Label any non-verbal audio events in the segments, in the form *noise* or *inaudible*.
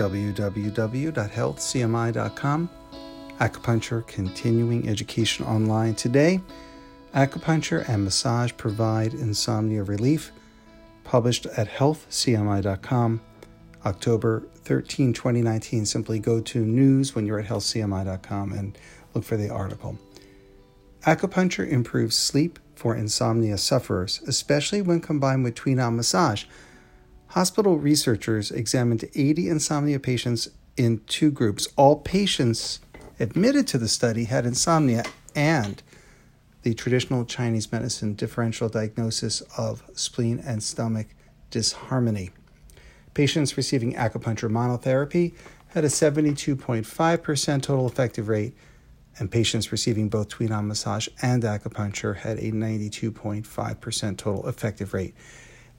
www.healthcmi.com. Acupuncture Continuing Education Online today. Acupuncture and massage provide insomnia relief. Published at healthcmi.com, October 13, 2019. Simply go to news when you're at healthcmi.com and look for the article. Acupuncture improves sleep for insomnia sufferers, especially when combined with Tuina massage. Hospital researchers examined 80 insomnia patients in two groups. All patients admitted to the study had insomnia and the traditional Chinese medicine differential diagnosis of spleen and stomach disharmony. Patients receiving acupuncture monotherapy had a 72.5% total effective rate, and patients receiving both Tuina massage and acupuncture had a 92.5% total effective rate.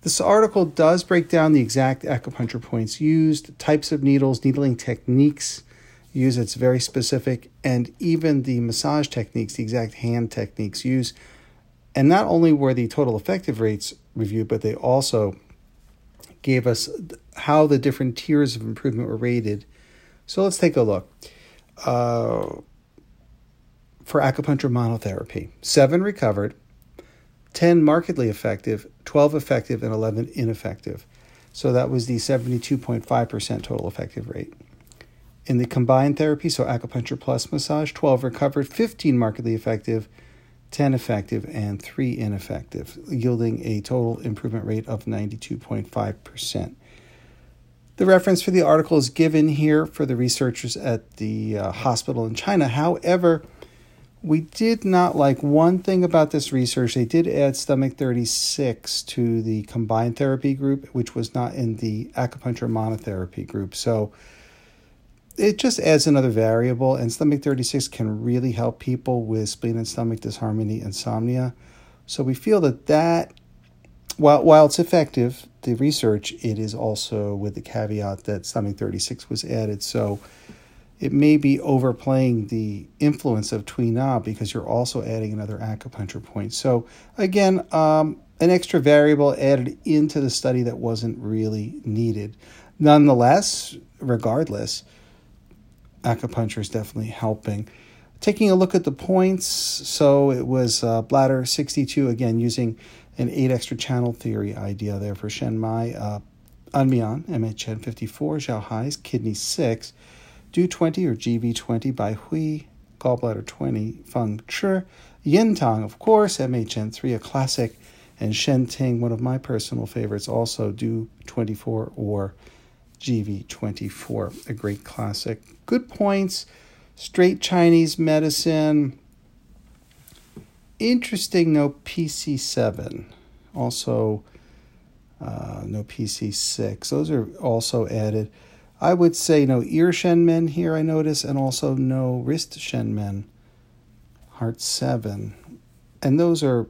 This article does break down the exact acupuncture points used, types of needles, needling techniques used. It's very specific, and even the massage techniques, the exact hand techniques used. And not only were the total effective rates reviewed, but they also gave us how the different tiers of improvement were rated. So let's take a look. Uh, for acupuncture monotherapy, seven recovered, 10 markedly effective, 12 effective, and 11 ineffective. So that was the 72.5% total effective rate. In the combined therapy, so acupuncture plus massage, 12 recovered, 15 markedly effective, 10 effective, and 3 ineffective, yielding a total improvement rate of 92.5%. The reference for the article is given here for the researchers at the uh, hospital in China. However, we did not like one thing about this research. They did add stomach 36 to the combined therapy group, which was not in the acupuncture monotherapy group. So it just adds another variable, and stomach 36 can really help people with spleen and stomach disharmony, insomnia. So we feel that that, while, while it's effective, the research, it is also with the caveat that stomach 36 was added. So it may be overplaying the influence of Tuina because you're also adding another acupuncture point. So again, um, an extra variable added into the study that wasn't really needed. Nonetheless, regardless, acupuncture is definitely helping. Taking a look at the points, so it was uh, bladder 62, again, using an eight extra channel theory idea there for Shen Mai. Uh, Anmian, MHN 54, Zhao Hai's kidney 6, Du 20 or GV20 Bai Hui, gallbladder 20, Feng Chi, Yin Tang, of course, MHN 3, a classic, and Shen Ting, one of my personal favorites, also Du 24 or GV24, a great classic. Good points, straight Chinese medicine. Interesting, no PC7. Also, uh, no PC6. Those are also added. I would say no ear shenmen here, I notice, and also no wrist shenmen. Heart 7. And those are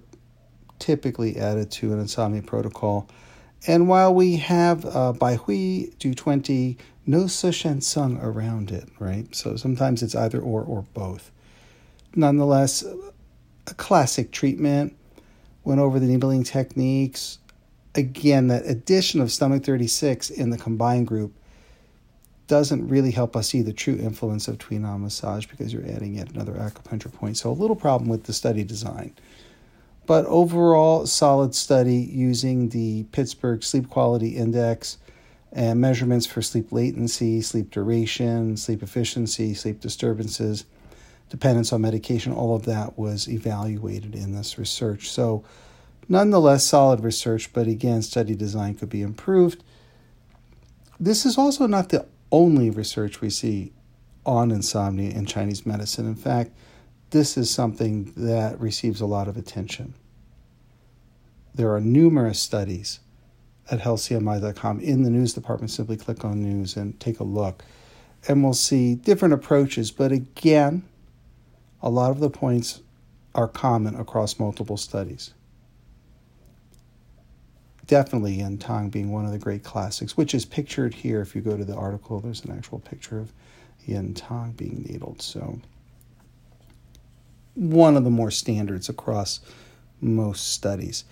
typically added to an insomnia protocol. And while we have uh, Bai Hui Du 20, no Si Shen Cong around it, right? So sometimes it's either or or both. Nonetheless, a classic treatment. Went over the needling techniques. Again, that addition of stomach 36 in the combined group doesn't really help us see the true influence of Tuina massage because you're adding yet another acupuncture point. So a little problem with the study design. But overall, solid study using the Pittsburgh Sleep Quality Index and measurements for sleep latency, sleep duration, sleep efficiency, sleep disturbances, dependence on medication, all of that was evaluated in this research. So, nonetheless, solid research, but again, study design could be improved. This is also not the only research we see on insomnia in Chinese medicine. In fact, this is something that receives a lot of attention. There are numerous studies at healthcmi.com in the news department. Simply click on news and take a look. And we'll see different approaches. But again, a lot of the points are common across multiple studies. Definitely Yin Tang being one of the great classics, which is pictured here. If you go to the article, there's an actual picture of Yin Tang being needled. So one of the more standards across most studies.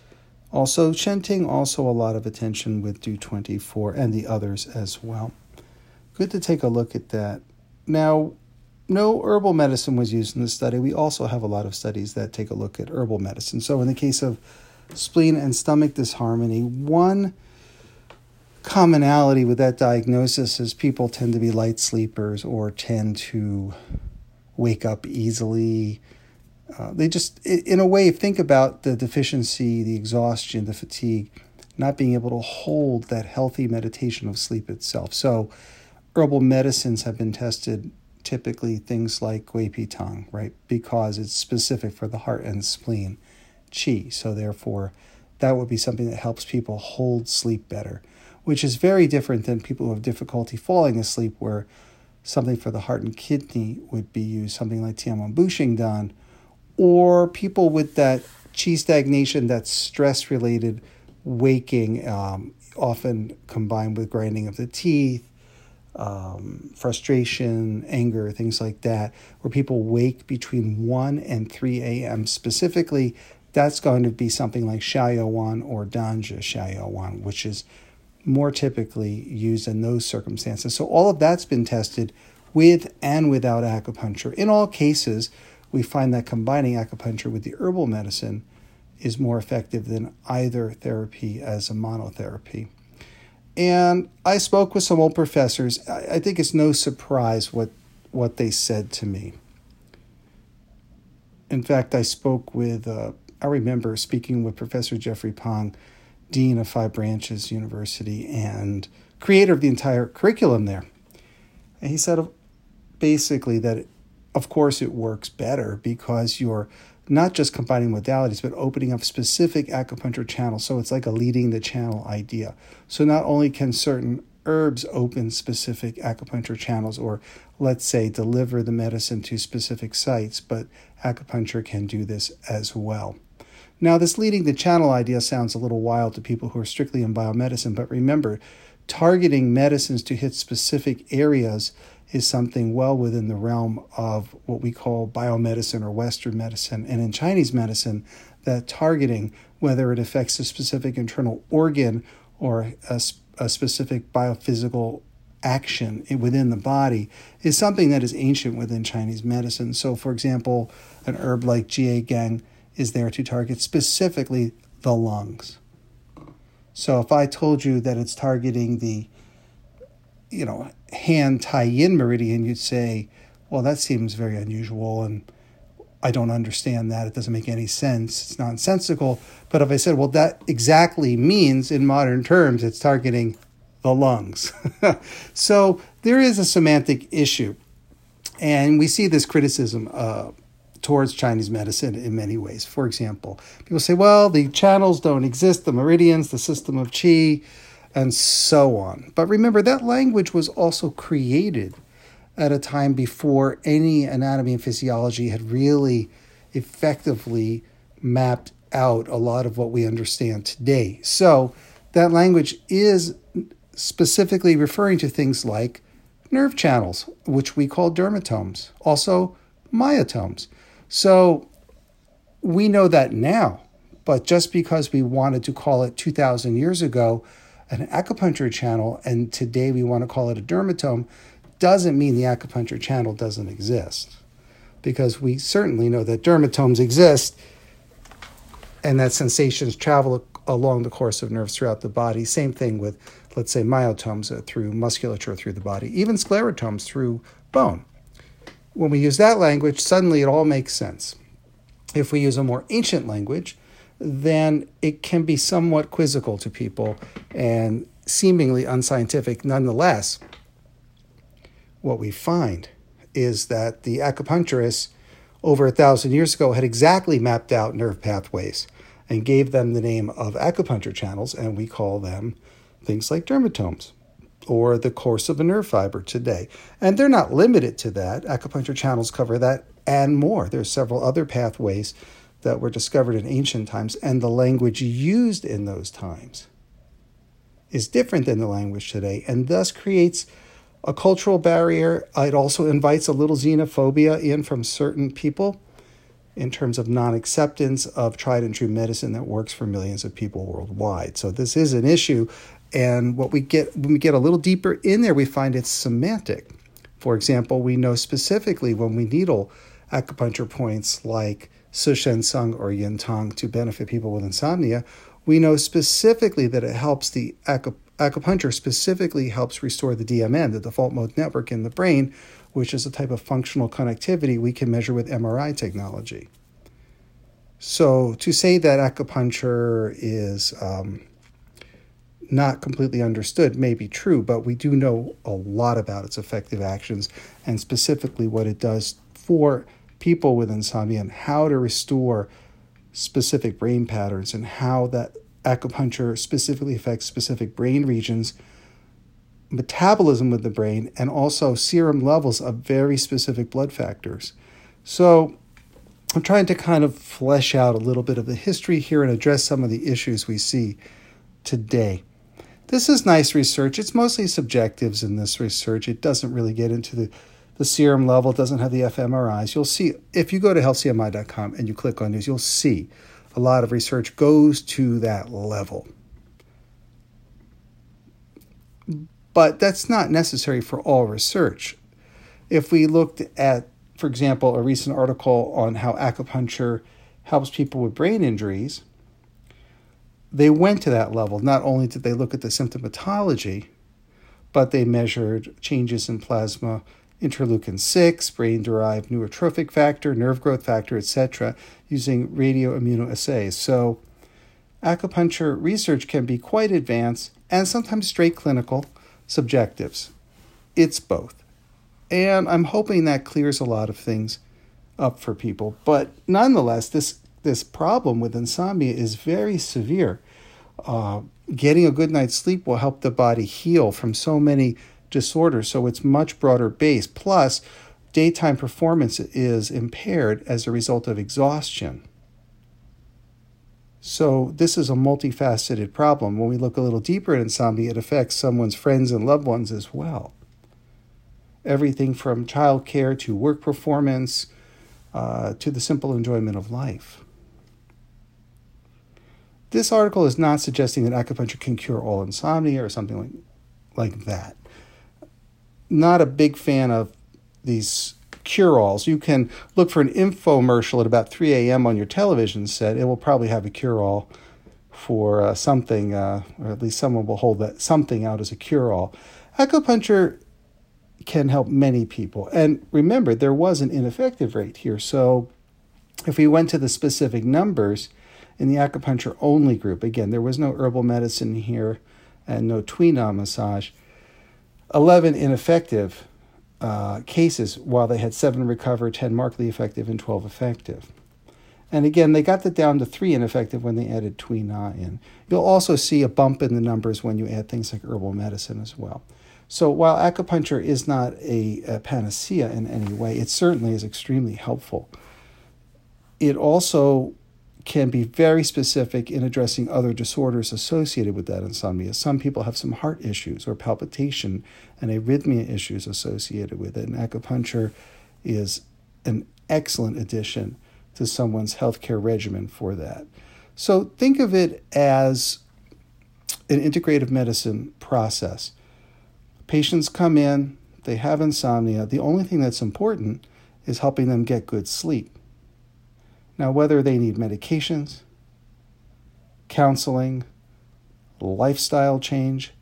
Also, Shen Ting also a lot of attention with Du 24 and the others as well. good to take a look at that. Now, no herbal medicine was used in the study. We also have a lot of studies that take a look at herbal medicine. So, in the case of spleen and stomach disharmony, one commonality with that diagnosis is people tend to be light sleepers or tend to wake up easily. Uh, they just, in a way, think about the deficiency, the exhaustion, the fatigue, not being able to hold that healthy meditation of sleep itself. So, herbal medicines have been tested typically things like Gui Pi Tang, right? Because it's specific for the heart and spleen qi. So therefore, that would be something that helps people hold sleep better, which is very different than people who have difficulty falling asleep, where something for the heart and kidney would be used, something like Tian Wang Bu Xin Dan, or people with that qi stagnation that's stress related, waking, um, often combined with grinding of the teeth um, frustration, anger, things like that, where people wake between 1 and 3 a.m. Specifically, that's going to be something like Xiaoyuan or Danja Xiaoyuan, which is more typically used in those circumstances. So, all of that's been tested with and without acupuncture. In all cases, we find that combining acupuncture with the herbal medicine is more effective than either therapy as a monotherapy. And I spoke with some old professors. I think it's no surprise what, what they said to me. In fact, I spoke with, uh, I remember speaking with Professor Jeffrey Pong, Dean of Five Branches University and creator of the entire curriculum there. And he said basically that, it, of course, it works better because you're not just combining modalities, but opening up specific acupuncture channels. So it's like a leading the channel idea. So not only can certain herbs open specific acupuncture channels or, let's say, deliver the medicine to specific sites, but acupuncture can do this as well. Now, this leading the channel idea sounds a little wild to people who are strictly in biomedicine, but remember, targeting medicines to hit specific areas is something well within the realm of what we call biomedicine or Western medicine. And in Chinese medicine, that targeting, whether it affects a specific internal organ or a, a specific biophysical action within the body, is something that is ancient within Chinese medicine. So, for example, an herb like Jie Geng is there to target specifically the lungs. So, if I told you that it's targeting the you know, hand Tai Yin meridian, you'd say, well, that seems very unusual and I don't understand that. It doesn't make any sense. It's nonsensical. But if I said, well, that exactly means in modern terms, it's targeting the lungs. *laughs* so there is a semantic issue. And we see this criticism uh, towards Chinese medicine in many ways. For example, people say, well, the channels don't exist, the meridians, the system of qi and so on. But remember, that language was also created at a time before any anatomy and physiology had really effectively mapped out a lot of what we understand today. So that language is specifically referring to things like nerve channels, which we call dermatomes, also myotomes. So we know that now, but just because we wanted to call it 2,000 years ago an acupuncture channel and today we want to call it a dermatome doesn't mean the acupuncture channel doesn't exist. Because we certainly know that dermatomes exist and that sensations travel along the course of nerves throughout the body. Same thing with, let's say, myotomes uh, through musculature through the body, even sclerotomes through bone. When we use that language, suddenly it all makes sense. If we use a more ancient language, then it can be somewhat quizzical to people and seemingly unscientific. Nonetheless, what we find is that the acupuncturists over a thousand years ago had exactly mapped out nerve pathways and gave them the name of acupuncture channels, and we call them things like dermatomes or the course of a nerve fiber today. And they're not limited to that. Acupuncture channels cover that and more. There's several other pathways that were discovered in ancient times, and the language used in those times is different than the language today, and thus creates a cultural barrier. It also invites a little xenophobia in from certain people in terms of non acceptance of tried and true medicine that works for millions of people worldwide. So, this is an issue, And what we get when we get a little deeper in there, we find it's semantic. For example, we know specifically when we needle acupuncture points like Shen Sung or Yin Tang to benefit people with insomnia, we know specifically that it helps the acupuncture specifically helps restore the DMN, the default mode network in the brain, which is a type of functional connectivity we can measure with MRI technology. So to say that acupuncture is um, not completely understood may be true, but we do know a lot about its effective actions and specifically what it does for people with insomnia and how to restore specific brain patterns and how that acupuncture specifically affects specific brain regions, metabolism with the brain, and also serum levels of very specific blood factors. So, I'm trying to kind of flesh out a little bit of the history here and address some of the issues we see today. This is nice research. It's mostly subjectives in this research. It doesn't really get into the the serum level doesn't have the fMRIs. You'll see, if you go to healthcmi.com and you click on news, you'll see a lot of research goes to that level. But that's not necessary for all research. If we looked at, for example, a recent article on how acupuncture helps people with brain injuries, they went to that level. Not only did they look at the symptomatology, but they measured changes in plasma interleukin 6, brain derived neurotrophic factor, nerve growth factor, etc., using radioimmunoassays. So, acupuncture research can be quite advanced and sometimes straight clinical subjectives. It's both. And I'm hoping that clears a lot of things up for people. But nonetheless, this, this problem with insomnia is very severe. Uh, getting a good night's sleep will help the body heal from so many disorders. so it's much broader base. Plus, daytime performance is impaired as a result of exhaustion. So, this is a multifaceted problem. When we look a little deeper at insomnia, it affects someone's friends and loved ones as well. Everything from childcare to work performance uh, to the simple enjoyment of life. This article is not suggesting that acupuncture can cure all insomnia or something like, like that not a big fan of these cure alls. You can look for an infomercial at about 3 a.m. on your television set. It will probably have a cure all for uh, something, uh, or at least someone will hold that something out as a cure all. Acupuncture can help many people. And remember, there was an ineffective rate here. So if we went to the specific numbers in the acupuncture only group, again, there was no herbal medicine here and no Tuina massage 11 ineffective uh, cases, while they had seven recovered, 10 markedly effective, and 12 effective. And again, they got that down to three ineffective when they added Tui Na in. You'll also see a bump in the numbers when you add things like herbal medicine as well. So while acupuncture is not a, a panacea in any way, it certainly is extremely helpful. It also can be very specific in addressing other disorders associated with that insomnia. Some people have some heart issues or palpitation and arrhythmia issues associated with it, and acupuncture is an excellent addition to someone's healthcare regimen for that. So think of it as an integrative medicine process. Patients come in, they have insomnia. The only thing that's important is helping them get good sleep. Now, whether they need medications, counseling, lifestyle change,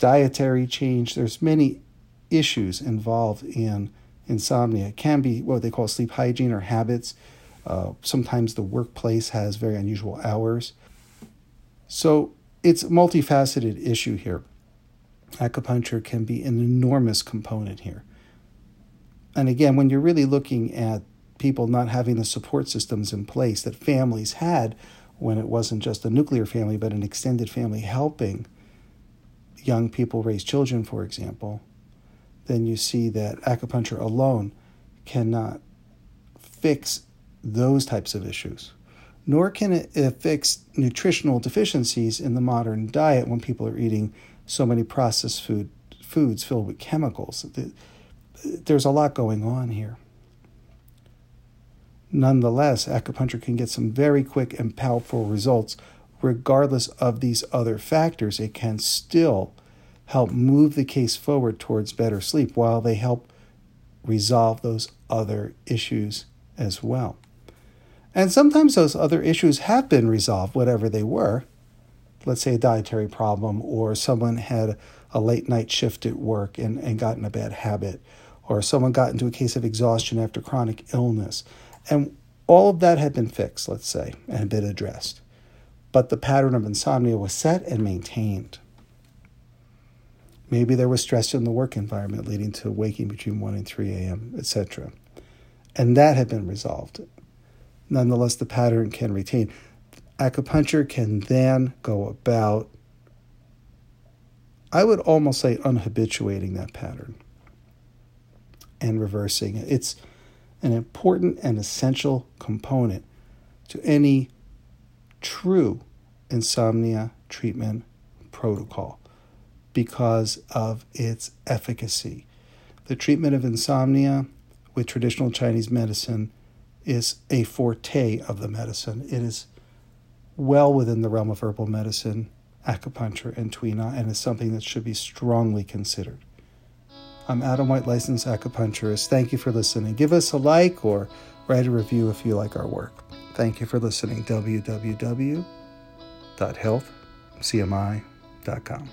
dietary change, there's many issues involved in insomnia. It can be what they call sleep hygiene or habits. Uh, sometimes the workplace has very unusual hours. So it's a multifaceted issue here. Acupuncture can be an enormous component here. And again, when you're really looking at people not having the support systems in place that families had when it wasn't just a nuclear family but an extended family helping young people raise children, for example, then you see that acupuncture alone cannot fix those types of issues. Nor can it fix nutritional deficiencies in the modern diet when people are eating so many processed food foods filled with chemicals. There's a lot going on here. Nonetheless, acupuncture can get some very quick and powerful results regardless of these other factors, it can still help move the case forward towards better sleep while they help resolve those other issues as well. And sometimes those other issues have been resolved, whatever they were. Let's say a dietary problem, or someone had a late night shift at work and, and got in a bad habit, or someone got into a case of exhaustion after chronic illness. And all of that had been fixed, let's say, and had been addressed. But the pattern of insomnia was set and maintained. Maybe there was stress in the work environment leading to waking between 1 and 3 a.m., etc. And that had been resolved. Nonetheless, the pattern can retain. Acupuncture can then go about, I would almost say, unhabituating that pattern and reversing it. It's an important and essential component to any true insomnia treatment protocol because of its efficacy. The treatment of insomnia with traditional Chinese medicine is a forte of the medicine. It is well within the realm of herbal medicine, acupuncture, and tuina, and is something that should be strongly considered. I'm Adam White, licensed acupuncturist. Thank you for listening. Give us a like or write a review if you like our work. Thank you for listening. www.healthcmi.com.